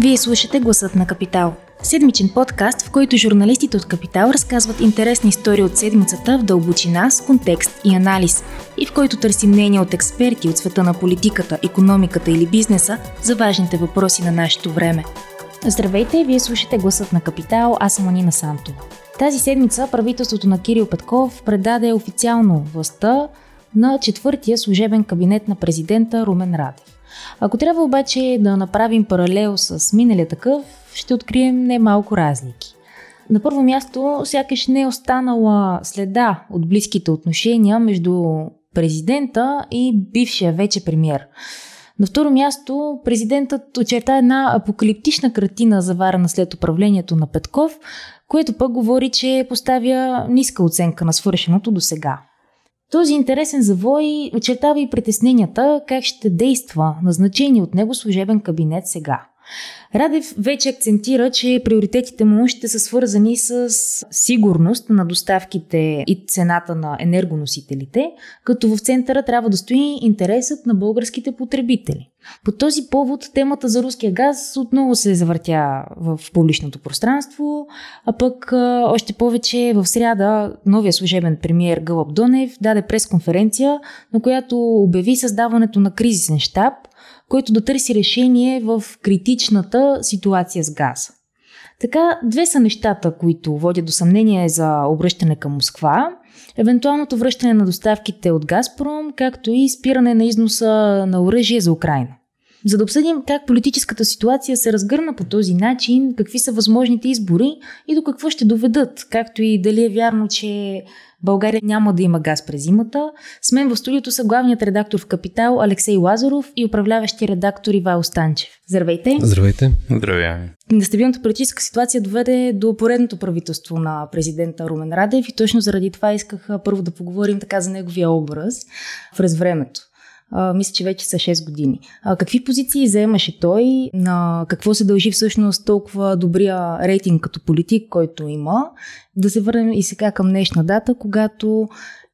Вие слушате Гласът на Капитал. Седмичен подкаст, в който журналистите от Капитал разказват интересни истории от седмицата в дълбочина, с контекст и анализ, и в който търсим мнение от експерти от света на политиката, економиката или бизнеса за важните въпроси на нашето време. Здравейте, вие слушате Гласът на Капитал, аз съм Анина Сантова. Тази седмица правителството на Кирил Петков предаде официално властта на четвъртия служебен кабинет на президента Румен Радев. Ако трябва обаче да направим паралел с миналия такъв, ще открием немалко разлики. На първо място, сякаш не е останала следа от близките отношения между президента и бившия вече премьер. На второ място, президентът очерта една апокалиптична картина, заварена след управлението на Петков, което пък говори, че поставя ниска оценка на свършеното до сега. Този интересен завой очертава и притесненията как ще действа назначение от него служебен кабинет сега. Радев вече акцентира, че приоритетите му ще са свързани с сигурност на доставките и цената на енергоносителите, като в центъра трябва да стои интересът на българските потребители. По този повод темата за руския газ отново се завъртя в публичното пространство, а пък още повече в сряда новия служебен премиер Гълъб Донев даде пресконференция, на която обяви създаването на кризисен щаб – който да търси решение в критичната ситуация с газа. Така, две са нещата, които водят до съмнение за обръщане към Москва. Евентуалното връщане на доставките от Газпром, както и спиране на износа на оръжие за Украина. За да обсъдим как политическата ситуация се разгърна по този начин, какви са възможните избори и до какво ще доведат, както и дали е вярно, че България няма да има газ през зимата. С мен в студиото са главният редактор в Капитал Алексей Лазаров и управляващи редактор Ивайло Станчев. Здравейте! Здравейте! Здравейте! Нестабилната политическа ситуация доведе до поредното правителство на президента Румен Радев и точно заради това исках първо да поговорим така за неговия образ през времето мисля, че вече са 6 години. А, какви позиции заемаше той? На какво се дължи всъщност толкова добрия рейтинг като политик, който има? Да се върнем и сега към днешна дата, когато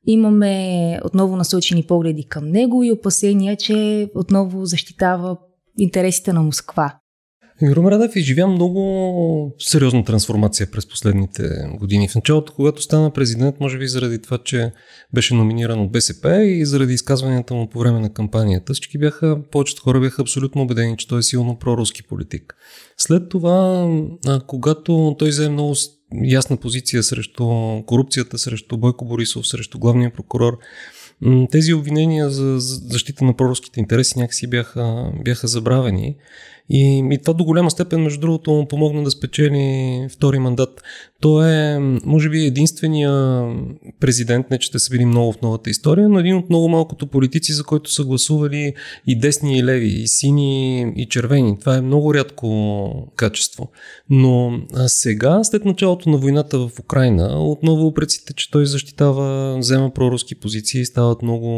имаме отново насочени погледи към него и опасения, че отново защитава интересите на Москва. Румен Радев изживя много сериозна трансформация през последните години. В началото, когато стана президент, може би заради това, че беше номиниран от БСП и заради изказванията му по време на кампанията, всички бяха, повечето хора бяха абсолютно убедени, че той е силно проруски политик. След това, когато той взе много ясна позиция срещу корупцията, срещу Бойко Борисов, срещу главния прокурор, тези обвинения за защита на проруските интереси някакси бяха, бяха забравени. И, и това до голяма степен, между другото, му помогна да спечели втори мандат. Той е, може би, единствения президент, не че те са били много в новата история, но един от много малкото политици, за който са гласували и десни, и леви, и сини, и червени. Това е много рядко качество. Но сега, след началото на войната в Украина, отново упреците, че той защитава, взема проруски позиции, стават много,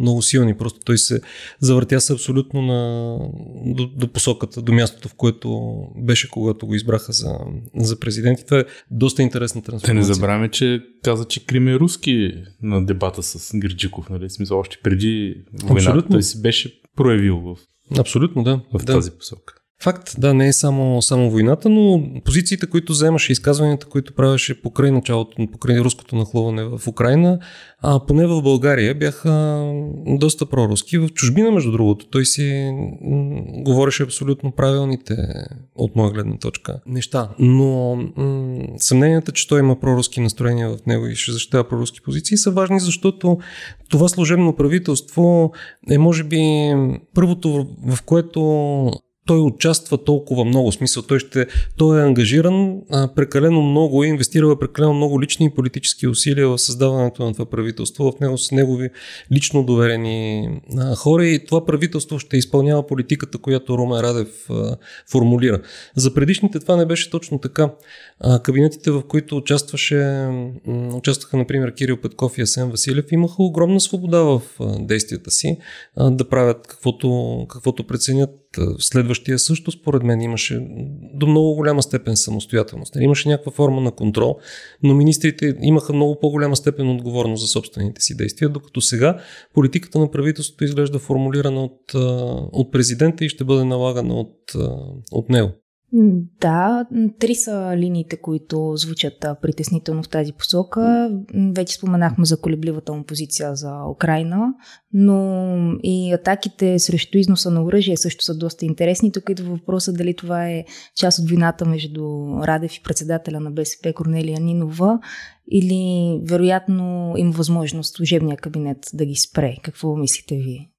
много силни. Просто той се завъртя се абсолютно на, до, до посоката, до мястото, в което беше, когато го избраха за, за президент. И това е доста интересна трансформация. Те не забравяме, че каза, че Крим е руски на дебата с Гърджиков, нали? Смисъл, още преди войната Абсолютно. той си беше проявил в, Абсолютно, да. в да. тази посока. Факт, да, не е само, само войната, но позициите, които вземаше, изказванията, които правеше покрай началото, покрай руското нахлуване в Украина, а поне в България бяха доста проруски. В чужбина, между другото, той си говореше абсолютно правилните, от моя гледна точка, неща. Но м- съмненията, че той има проруски настроения в него и ще защитава проруски позиции, са важни, защото това служебно правителство е, може би, първото, в което той участва толкова много, смисъл той, ще, той е ангажиран а, прекалено много и инвестира прекалено много лични и политически усилия в създаването на това правителство, в него с негови лично доверени а, хора и това правителство ще изпълнява политиката, която Румен Радев а, формулира. За предишните това не беше точно така. А, кабинетите, в които участваше, участваха, например, Кирил Петков и Асен Василев, имаха огромна свобода в действията си а, да правят каквото, каквото преценят Следващия също, според мен, имаше до много голяма степен самостоятелност. Нали, имаше някаква форма на контрол, но министрите имаха много по-голяма степен отговорност за собствените си действия, докато сега политиката на правителството изглежда формулирана от, от президента и ще бъде налагана от, от него. Да, три са линиите, които звучат притеснително в тази посока. Вече споменахме за колебливата му позиция за Украина, но и атаките срещу износа на оръжие също са доста интересни. Тук идва въпроса дали това е част от вината между Радев и председателя на БСП Корнелия Нинова или вероятно има възможност служебния кабинет да ги спре. Какво мислите вие?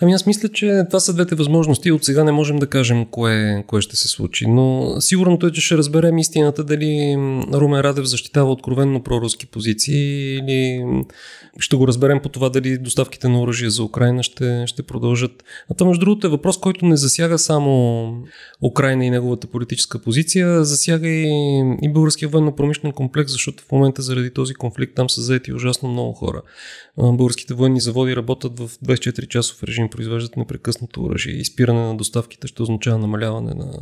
Ами аз мисля, че това са двете възможности. От сега не можем да кажем кое, кое ще се случи. Но сигурното е, че ще разберем истината дали Румен Радев защитава откровенно проруски позиции или ще го разберем по това дали доставките на оръжие за Украина ще, ще продължат. А това между другото е въпрос, който не засяга само Украина и неговата политическа позиция, засяга и, и българския военно-промишлен комплекс, защото в момента заради този конфликт там са заети ужасно много хора. Българските военни заводи работят в 24 часов режим им произвеждат непрекъснато оръжие. И спиране на доставките ще означава намаляване на,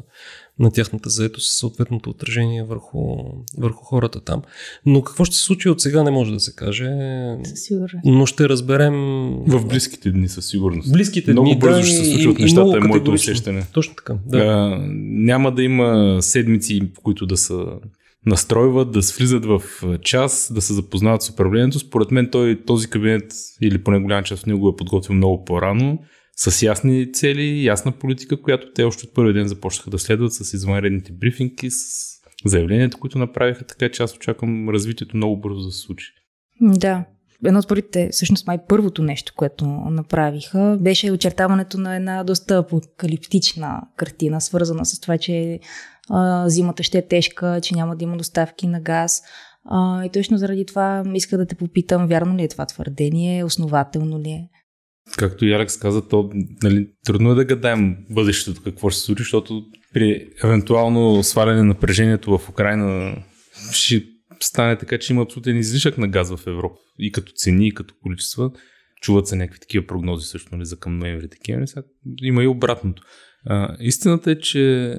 на тяхната заетост, съответното отражение върху, върху хората там. Но какво ще се случи от сега не може да се каже. Сигурност. Но ще разберем. В близките дни със сигурност. Близките много дни. бързо да, ще се случват и, нещата, и е моето усещане. Точно така. Да. А, няма да има седмици, в които да са настройват, да влизат в час, да се запознават с управлението. Според мен той, този кабинет, или поне голяма част от него го е подготвил много по-рано, с ясни цели, ясна политика, която те още от първи ден започнаха да следват с извънредните брифинги, с заявленията, които направиха, така че аз очаквам развитието много бързо да се случи. Да, едно от първите, всъщност май първото нещо, което направиха, беше очертаването на една доста апокалиптична картина, свързана с това, че а, зимата ще е тежка, че няма да има доставки на газ. А, и точно заради това иска да те попитам, вярно ли е това твърдение, основателно ли е? Както и Алекс каза, то нали, трудно е да гадаем бъдещето какво ще се случи, защото при евентуално сваляне на напрежението в Украина ще стане така, че има абсолютен излишък на газ в Европа. И като цени, и като количества. Чуват се някакви такива прогнози също нали, за към ноември, декември. Има и обратното. А, истината е, че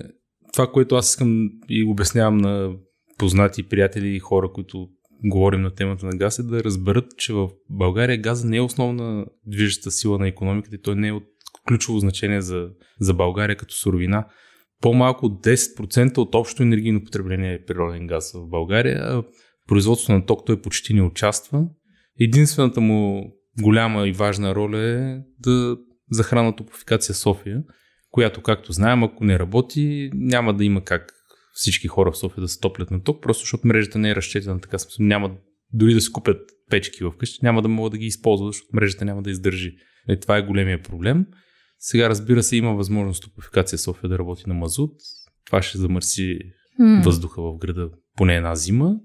това, което аз искам и обяснявам на познати приятели и хора, които говорим на темата на газ, е да разберат, че в България газа не е основна движеща сила на економиката и той не е от ключово значение за, за България като суровина. По-малко от 10% от общо енергийно потребление е природен газ в България, производството на ток той почти не участва. Единствената му голяма и важна роля е да захрана топофикация София която, както знаем, ако не работи, няма да има как всички хора в София да се топлят на ток, просто защото мрежата не е разчетена така, смисъл, няма дори да си купят печки в къщи, няма да могат да ги използват, защото мрежата няма да издържи. И това е големия проблем. Сега, разбира се, има възможност топофикация София да работи на мазут. Това ще замърси mm. въздуха в града поне една зима.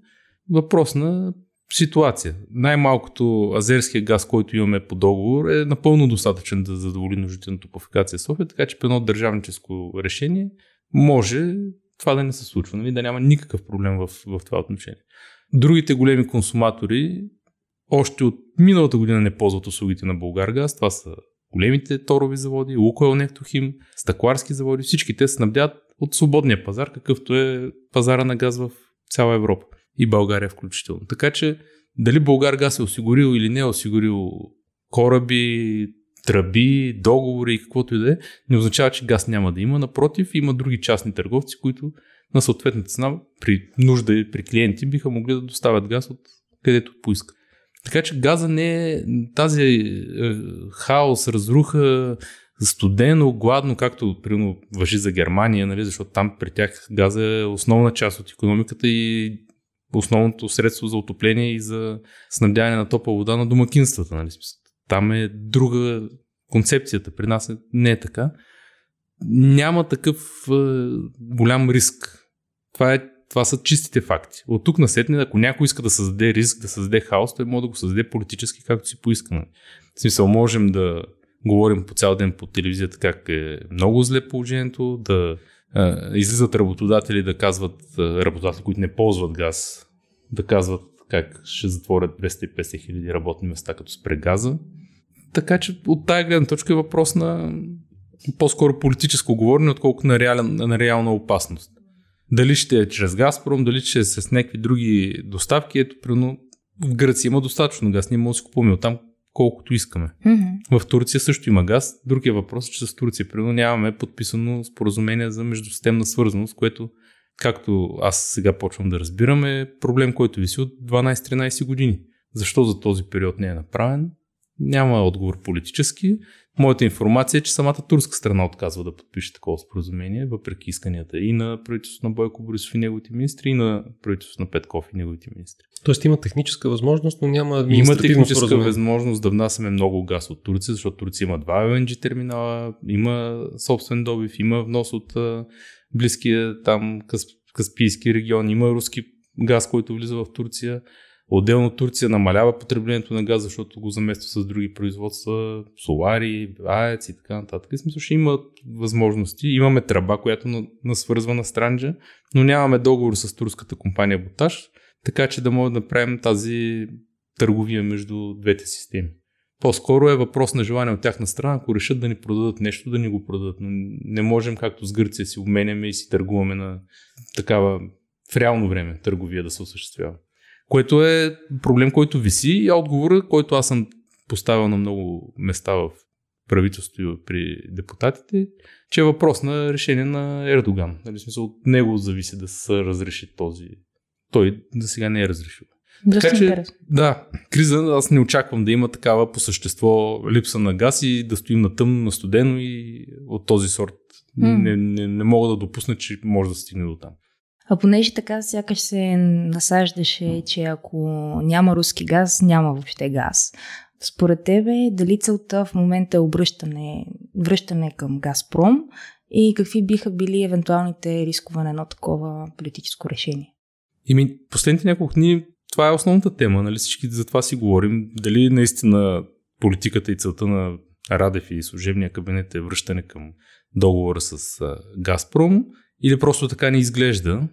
Въпрос на ситуация. Най-малкото азерския газ, който имаме по договор, е напълно достатъчен да задоволи нуждите на топофикация София, така че по едно държавническо решение може това да не се случва, нали? да няма никакъв проблем в, в това отношение. Другите големи консуматори още от миналата година не ползват услугите на Българгаз. Това са големите торови заводи, Лукойл Нефтохим, стъкларски заводи. Всички те снабдят от свободния пазар, какъвто е пазара на газ в цяла Европа и България включително. Така че дали Българ газ е осигурил или не е осигурил кораби, тръби, договори и каквото и да е, не означава, че газ няма да има. Напротив, има други частни търговци, които на съответната цена при нужда и при клиенти биха могли да доставят газ от където поискат. Така че газа не е тази е, хаос, разруха, студено, гладно, както примерно въжи за Германия, нали, защото там при тях газа е основна част от економиката и основното средство за отопление и за снабдяване на топла вода на домакинствата. Нали? Там е друга концепцията. При нас не е така. Няма такъв е, голям риск. Това, е, това са чистите факти. От тук на сетне, ако някой иска да създаде риск, да създаде хаос, той може да го създаде политически, както си поиска. Нали? В смисъл, можем да говорим по цял ден по телевизията как е много зле положението, да излизат работодатели да казват, работодатели, които не ползват газ, да казват как ще затворят 250 хиляди работни места, като спре газа. Така че от тази гледна точка е въпрос на по-скоро политическо говорене, отколкото на, реален, на реална опасност. Дали ще е чрез Газпром, дали ще е с някакви други доставки. Ето, примерно, в Гръция има достатъчно газ, ние може да си купуваме оттам колкото искаме. Mm-hmm. В Турция също има газ. Другия въпрос е, че с Турция, примерно, нямаме подписано споразумение за междусистемна свързаност, което, както аз сега почвам да разбирам, е проблем, който виси от 12-13 години. Защо за този период не е направен? Няма отговор политически. Моята информация е, че самата турска страна отказва да подпише такова споразумение, въпреки исканията и на правителството на Бойко Борисов и неговите министри, и на правителството на Петков и неговите министри. Тоест има техническа възможност, но няма Има техническа възможност да внасяме много газ от Турция, защото Турция има два LNG терминала, има собствен добив, има внос от близкия там Каспийски регион, има руски газ, който влиза в Турция. Отделно Турция намалява потреблението на газ, защото го замества с други производства, солари, аец и така нататък. В смисъл, ще има възможности. Имаме тръба, която насвързва на Странджа, но нямаме договор с турската компания Боташ, така че да можем да правим тази търговия между двете системи. По-скоро е въпрос на желание от тяхна страна, ако решат да ни продадат нещо, да ни го продадат. Но не можем, както с Гърция, си обменяме и си търгуваме на такава в реално време търговия да се осъществява. Което е проблем, който виси и отговора, който аз съм поставил на много места в правителството при депутатите, че е въпрос на решение на Ердоган. Нали, смисъл, от него зависи да се разреши този. Той за сега не е разрешил. Доста така че, да, криза, аз не очаквам да има такава по същество липса на газ и да стоим на тъмно, на студено и от този сорт. Mm. Не, не, не мога да допусна, че може да стигне до там. А понеже така сякаш се насаждаше, че ако няма руски газ, няма въобще газ. Според тебе, дали целта в момента е обръщане, връщане към Газпром и какви биха били евентуалните рискове на едно такова политическо решение? Ими, последните няколко дни това е основната тема, нали? Всички за това си говорим. Дали наистина политиката и целта на Радев и служебния кабинет е връщане към договора с Газпром или просто така не изглежда.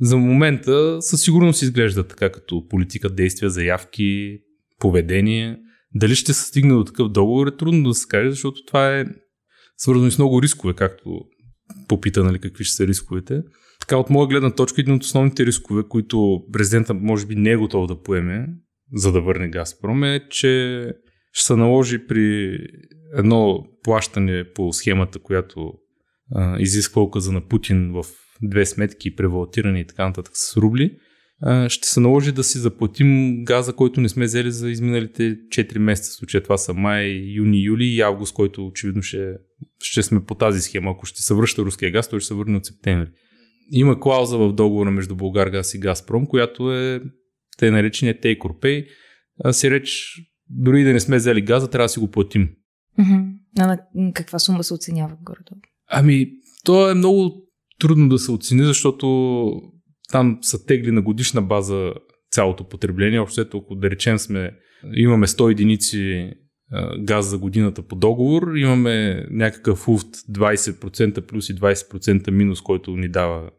За момента със сигурност изглежда така като политика, действия, заявки, поведение. Дали ще се стигне до такъв договор е трудно да се каже, защото това е свързано и с много рискове, както попита нали, какви ще са рисковете. Така от моя гледна точка, един от основните рискове, които президента може би не е готов да поеме, за да върне Газпром, е, че ще се наложи при едно плащане по схемата, която а, изисква указа на Путин в две сметки, превалтирани и така нататък с рубли, ще се наложи да си заплатим газа, който не сме взели за изминалите 4 месеца. Случая това са май, юни, юли и август, който очевидно ще, ще сме по тази схема. Ако ще се връща руския газ, той ще се върне от септември. Има клауза в договора между Българ газ и Газпром, която е те наречения take or pay. А си реч, дори да не сме взели газа, трябва да си го платим. Mm-hmm. А на каква сума се оценява горе Ами, то е много трудно да се оцени, защото там са тегли на годишна база цялото потребление. Общо ако да речем сме, имаме 100 единици газ за годината по договор, имаме някакъв уфт 20% плюс и 20% минус, който ни дава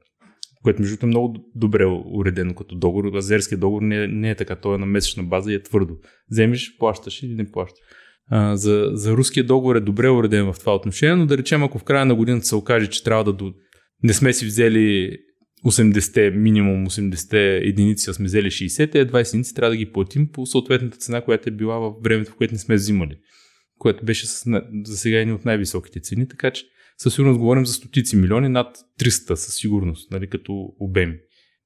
което между е много добре уредено като договор. Азерския договор не е, не е така, той е на месечна база и е твърдо. Вземеш, плащаш или не плащаш. А, за, за руския договор е добре уреден в това отношение, но да речем, ако в края на годината се окаже, че трябва да не сме си взели 80, минимум 80 единици, а сме взели 60, тези 20 единици трябва да ги платим по съответната цена, която е била в времето, в което не сме взимали. Което беше с, за сега едни от най-високите цени, така че със сигурност говорим за стотици милиони, над 300 със сигурност, нали, като обеми.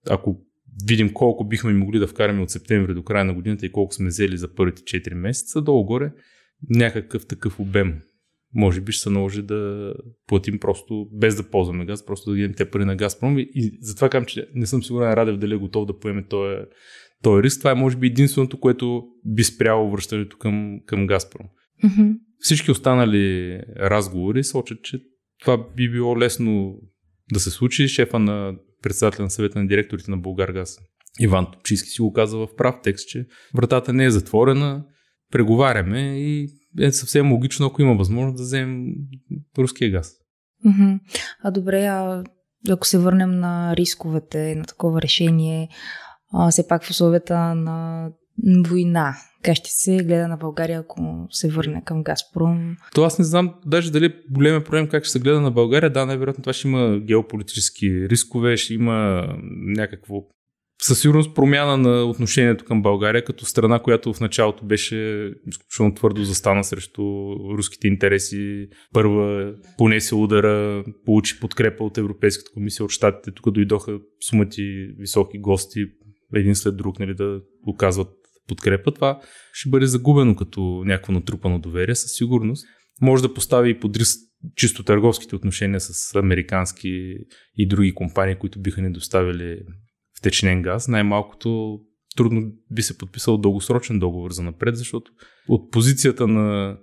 Ако видим колко бихме могли да вкараме от септември до края на годината и колко сме взели за първите 4 месеца, долу-горе някакъв такъв обем може би ще се наложи да платим просто без да ползваме газ, просто да дадем те пари на Газпром. И, затова казвам, че не съм сигурен Радев дали е готов да поеме този, този риск. Това е може би единственото, което би спряло връщането към, към Газпром. Mm-hmm. Всички останали разговори сочат, че това би било лесно да се случи. Шефа на председателя на съвета на директорите на Българгаз Иван Топчийски си го каза в прав текст, че вратата не е затворена, преговаряме и е съвсем логично, ако има възможност да вземем руския газ. Mm-hmm. А добре, а ако се върнем на рисковете на такова решение, а, все пак в условията на война, как ще се гледа на България, ако се върне към Газпром? То аз не знам даже дали е големия проблем как ще се гледа на България. Да, най-вероятно това ще има геополитически рискове, ще има някакво със сигурност промяна на отношението към България като страна, която в началото беше изключително твърдо застана срещу руските интереси. Първа понесе удара, получи подкрепа от Европейската комисия, от щатите. Тук дойдоха сумати високи гости, един след друг, нали, да оказват подкрепа. Това ще бъде загубено като някакво натрупано доверие, със сигурност. Може да постави и под риск чисто търговските отношения с американски и други компании, които биха ни доставили втечнен газ. Най-малкото трудно би се подписал дългосрочен договор за напред, защото от позицията на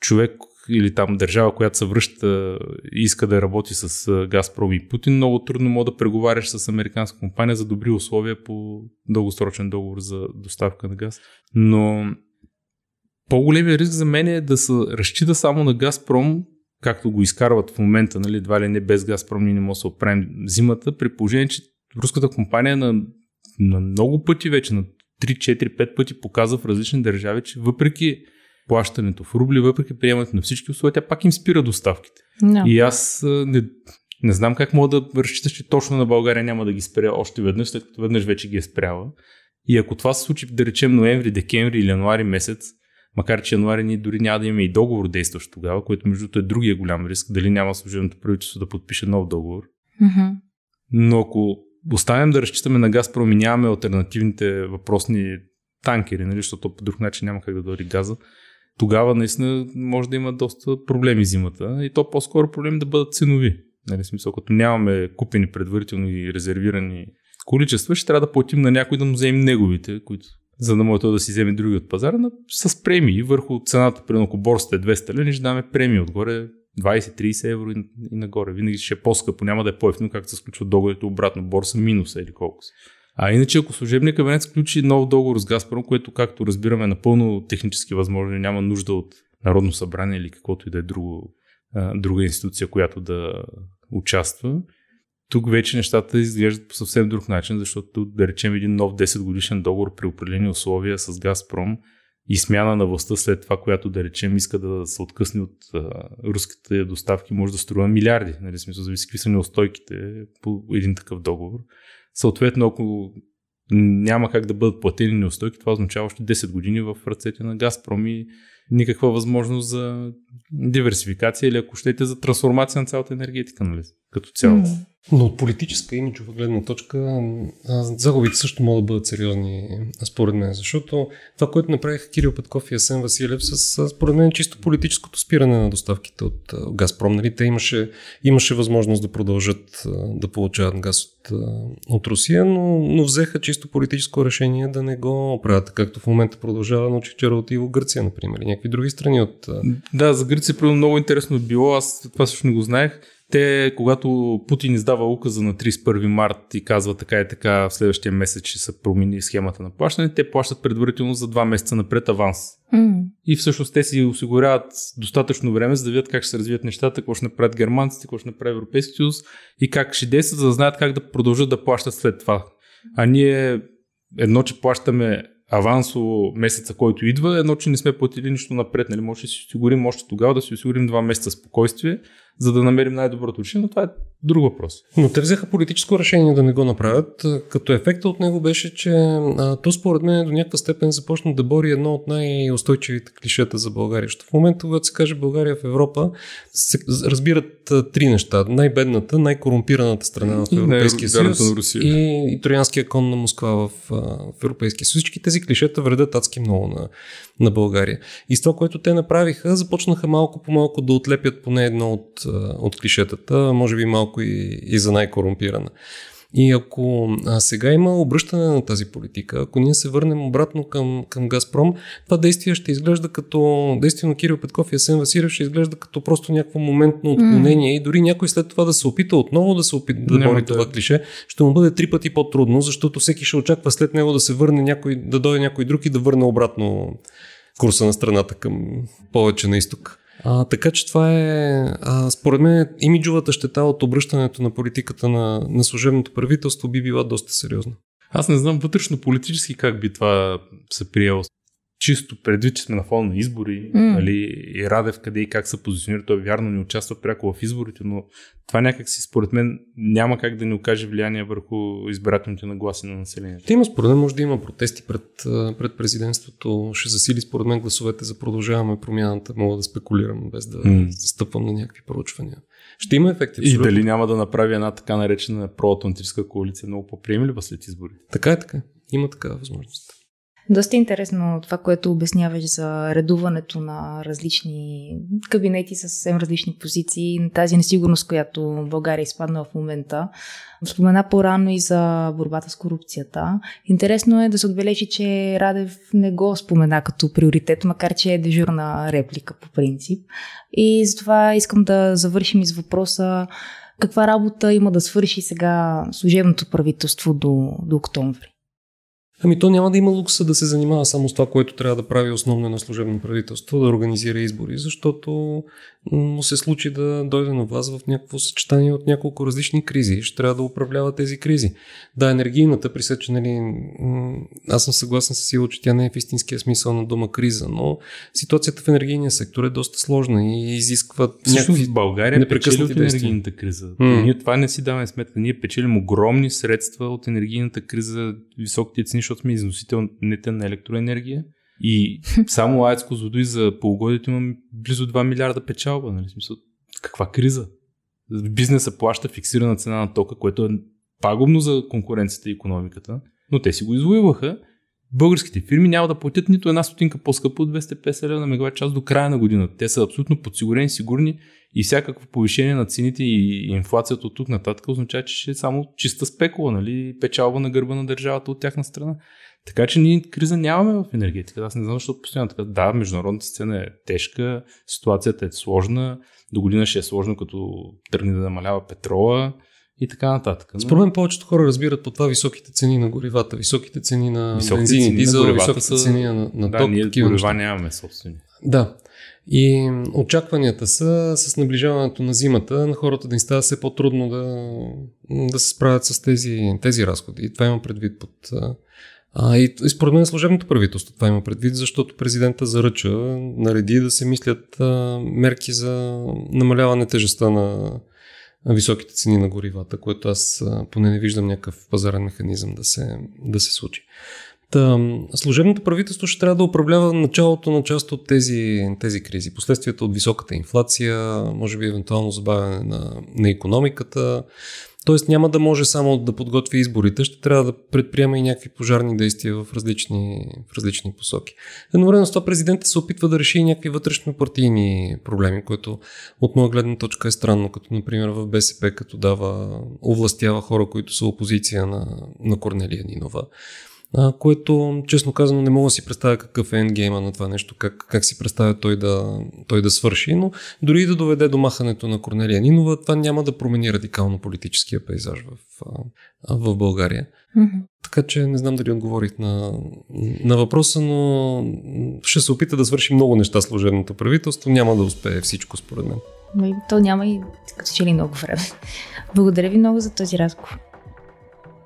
човек или там държава, която се връща и иска да работи с Газпром и Путин, много трудно мога да преговаряш с американска компания за добри условия по дългосрочен договор за доставка на газ. Но по-големия риск за мен е да се разчита само на Газпром както го изкарват в момента, нали, едва ли не без Газпром, ние не можем да се оправим зимата, при положение, че руската компания на, на много пъти вече, на 3, 4, 5 пъти показва в различни държави, че въпреки плащането в рубли, въпреки приемането на всички условия, тя пак им спира доставките. No. И аз не, не знам как мога да разчиташ, че точно на България няма да ги спря още веднъж, след като веднъж вече ги е спряла. И ако това се случи, да речем ноември, декември или януари месец, Макар, че януари ние дори няма да имаме и договор действащ тогава, което между другото е другия голям риск, дали няма служебното правителство да подпише нов договор. Mm-hmm. Но ако оставим да разчитаме на Газпром и нямаме альтернативните въпросни танкери, нали, защото по друг начин няма как да дойде газа, тогава наистина може да има доста проблеми зимата и то по-скоро проблеми да бъдат ценови. Нали, смисъл, като нямаме купени предварително и резервирани количества, ще трябва да платим на някой да му вземем неговите, които за да може да си вземе други от пазара, на, с премии върху цената, примерно ако борсата е 200 лени, ще даме премии отгоре 20-30 евро и, и нагоре. Винаги ще е по-скъпо, няма да е по-ефтино, както се сключва договорите обратно. Борса минуса или колко си. А иначе, ако служебният кабинет сключи нов договор с Газпром, което, както разбираме, е напълно технически възможно, няма нужда от Народно събрание или каквото и да е друго, друга институция, която да участва, тук вече нещата изглеждат по съвсем друг начин, защото да речем един нов 10 годишен договор при определени условия с Газпром и смяна на властта след това, която да речем иска да се откъсне от а, руските доставки, може да струва милиарди. Нали, смисъл, зависи какви са неустойките по един такъв договор. Съответно, ако няма как да бъдат платени неустойки, това означава още 10 години в ръцете на Газпром и никаква възможност за диверсификация или ако щете за трансформация на цялата енергетика, нали, като цяло. Mm. Но от политическа имиджова гледна точка загубите също могат да бъдат сериозни, според мен, защото това, което направиха Кирил Петков и Асен Василев, с, според мен, чисто политическото спиране на доставките от Газпром. Нали? Те имаше, имаше възможност да продължат да получават газ от, от Русия, но, но взеха чисто политическо решение да не го правят, както в момента продължава, научих, че работи в Гърция, например, и някакви други страни от... Да, за Гърция много интересно било, аз това също не го знаех те, когато Путин издава указа на 31 март и казва така и така в следващия месец, че се промени схемата на плащане, те плащат предварително за два месеца напред аванс. Mm. И всъщност те си осигуряват достатъчно време, за да видят как ще се развият нещата, какво ще направят германците, какво ще направи Европейския съюз и как ще действат, за да знаят как да продължат да плащат след това. А ние едно, че плащаме авансово месеца, който идва, едно, че не сме платили нищо напред. Нали? Може да си осигурим още тогава да си осигурим два месеца спокойствие, за да намерим най-доброто решение, но това е друг въпрос. Но те взеха политическо решение да не го направят, като ефекта от него беше, че а, то според мен до някаква степен започна да бори едно от най-устойчивите клишета за България. Защото в момента, когато се каже България в Европа, се разбират а, три неща. Най-бедната, най-корумпираната страна в Европейския съюз и, и троянския кон на Москва в, а, в Европейския съюз. Всички тези клишета вредят адски много на, на България. И с това, което те направиха, започнаха малко по малко да отлепят поне едно от, от клишетата, може би малко и, и за най-корумпирана. И ако а, сега има обръщане на тази политика, ако ние се върнем обратно към, към Газпром, това действие ще изглежда като, действие на Кирил Петков и Асен Василев ще изглежда като просто някакво моментно отклонение mm. и дори някой след това да се опита отново да се опита да бори да. това клише, ще му бъде три пъти по-трудно, защото всеки ще очаква след него да се върне някой, да дойде някой друг и да върне обратно курса на страната към повече на изток. А, така че това е, а, според мен, имиджовата щета от обръщането на политиката на, на служебното правителство би била доста сериозна. Аз не знам вътрешно политически как би това се приело. Чисто предвид, че сме на фона на избори, mm. нали, и Радев къде и как се позиционира, той вярно не участва пряко в изборите, но това някак си според мен няма как да ни окаже влияние върху избирателните нагласи на населението. Те има според мен, може да има протести пред, пред президентството, ще засили според мен гласовете за продължаваме промяната, мога да спекулирам без да mm. застъпвам на някакви проучвания. Ще има ефекти. И дали няма да направи една така наречена проатлантическа коалиция много по-приемлива след избори? Така е, така. Има такава възможност. Доста интересно това, което обясняваш за редуването на различни кабинети с съвсем различни позиции, тази несигурност, която България изпадна в момента. Спомена по-рано и за борбата с корупцията. Интересно е да се отбележи, че Радев не го спомена като приоритет, макар че е дежурна реплика по принцип. И затова искам да завършим из въпроса каква работа има да свърши сега служебното правителство до, до октомври. Ами то няма да има лукса да се занимава само с това, което трябва да прави основно на служебно правителство, да организира избори, защото му се случи да дойде на власт в някакво съчетание от няколко различни кризи. Ще трябва да управлява тези кризи. Да, енергийната, при че нали, аз съм съгласен с сила, че тя не е в истинския смисъл на дума криза, но ситуацията в енергийния сектор е доста сложна и изисква някакви в България печели от енергийната криза. Mm. Ние това не си даваме сметка. Ние печелим огромни средства от енергийната криза, високите цени, защото сме износителните на електроенергия. И само АЕЦ Козлодуй за полугодието имам близо 2 милиарда печалба. Нали? Смисъл, каква криза? Бизнеса плаща фиксирана цена на тока, което е пагубно за конкуренцията и економиката, но те си го извоюваха. Българските фирми няма да платят нито една стотинка по-скъпо от 250 лева на мегаватт час до края на годината. Те са абсолютно подсигурени, сигурни и всякакво повишение на цените и инфлацията от тук нататък означава, че ще е само чиста спекула, нали? печалба на гърба на държавата от тяхна страна. Така че ние криза нямаме в енергетика. Аз не знам, защото постоянно така. Да, международната сцена е тежка, ситуацията е сложна, до година ще е сложно, като тръгне да намалява петрола и така нататък. Но... Според мен повечето хора разбират по това високите цени на горивата, високите цени на високите бензини, цени дизел, на високите са... цени на, на да, ток. ние горива нямаме собствени. Да. И очакванията са с наближаването на зимата на хората да им става все по-трудно да, да се справят с тези, тези разходи. И това има предвид под а, и, и според мен служебното правителство това има предвид, защото президента заръча, нареди да се мислят а, мерки за намаляване тежестта на високите цени на горивата, което аз поне не виждам някакъв пазарен механизъм да се, да се случи. Служебното правителство ще трябва да управлява началото на част от тези, тези кризи. Последствията от високата инфлация, може би евентуално забавяне на, на економиката, Тоест няма да може само да подготви изборите, ще трябва да предприема и някакви пожарни действия в различни, в различни посоки. Едновременно с това президентът се опитва да реши някакви вътрешно-партийни проблеми, което от моя гледна точка е странно, като например в БСП, като дава, овластява хора, които са опозиция на, на Корнелия Нинова а, което, честно казано, не мога да си представя какъв е ендгейма на това нещо, как, как си представя той да, той да свърши, но дори да доведе до махането на Корнелия Нинова, това няма да промени радикално политическия пейзаж в, в България. Mm-hmm. Така че не знам дали отговорих на, на въпроса, но ще се опита да свърши много неща служебното правителство. Няма да успее всичко, според мен. Но и то няма и като че ли много време. Благодаря ви много за този разговор.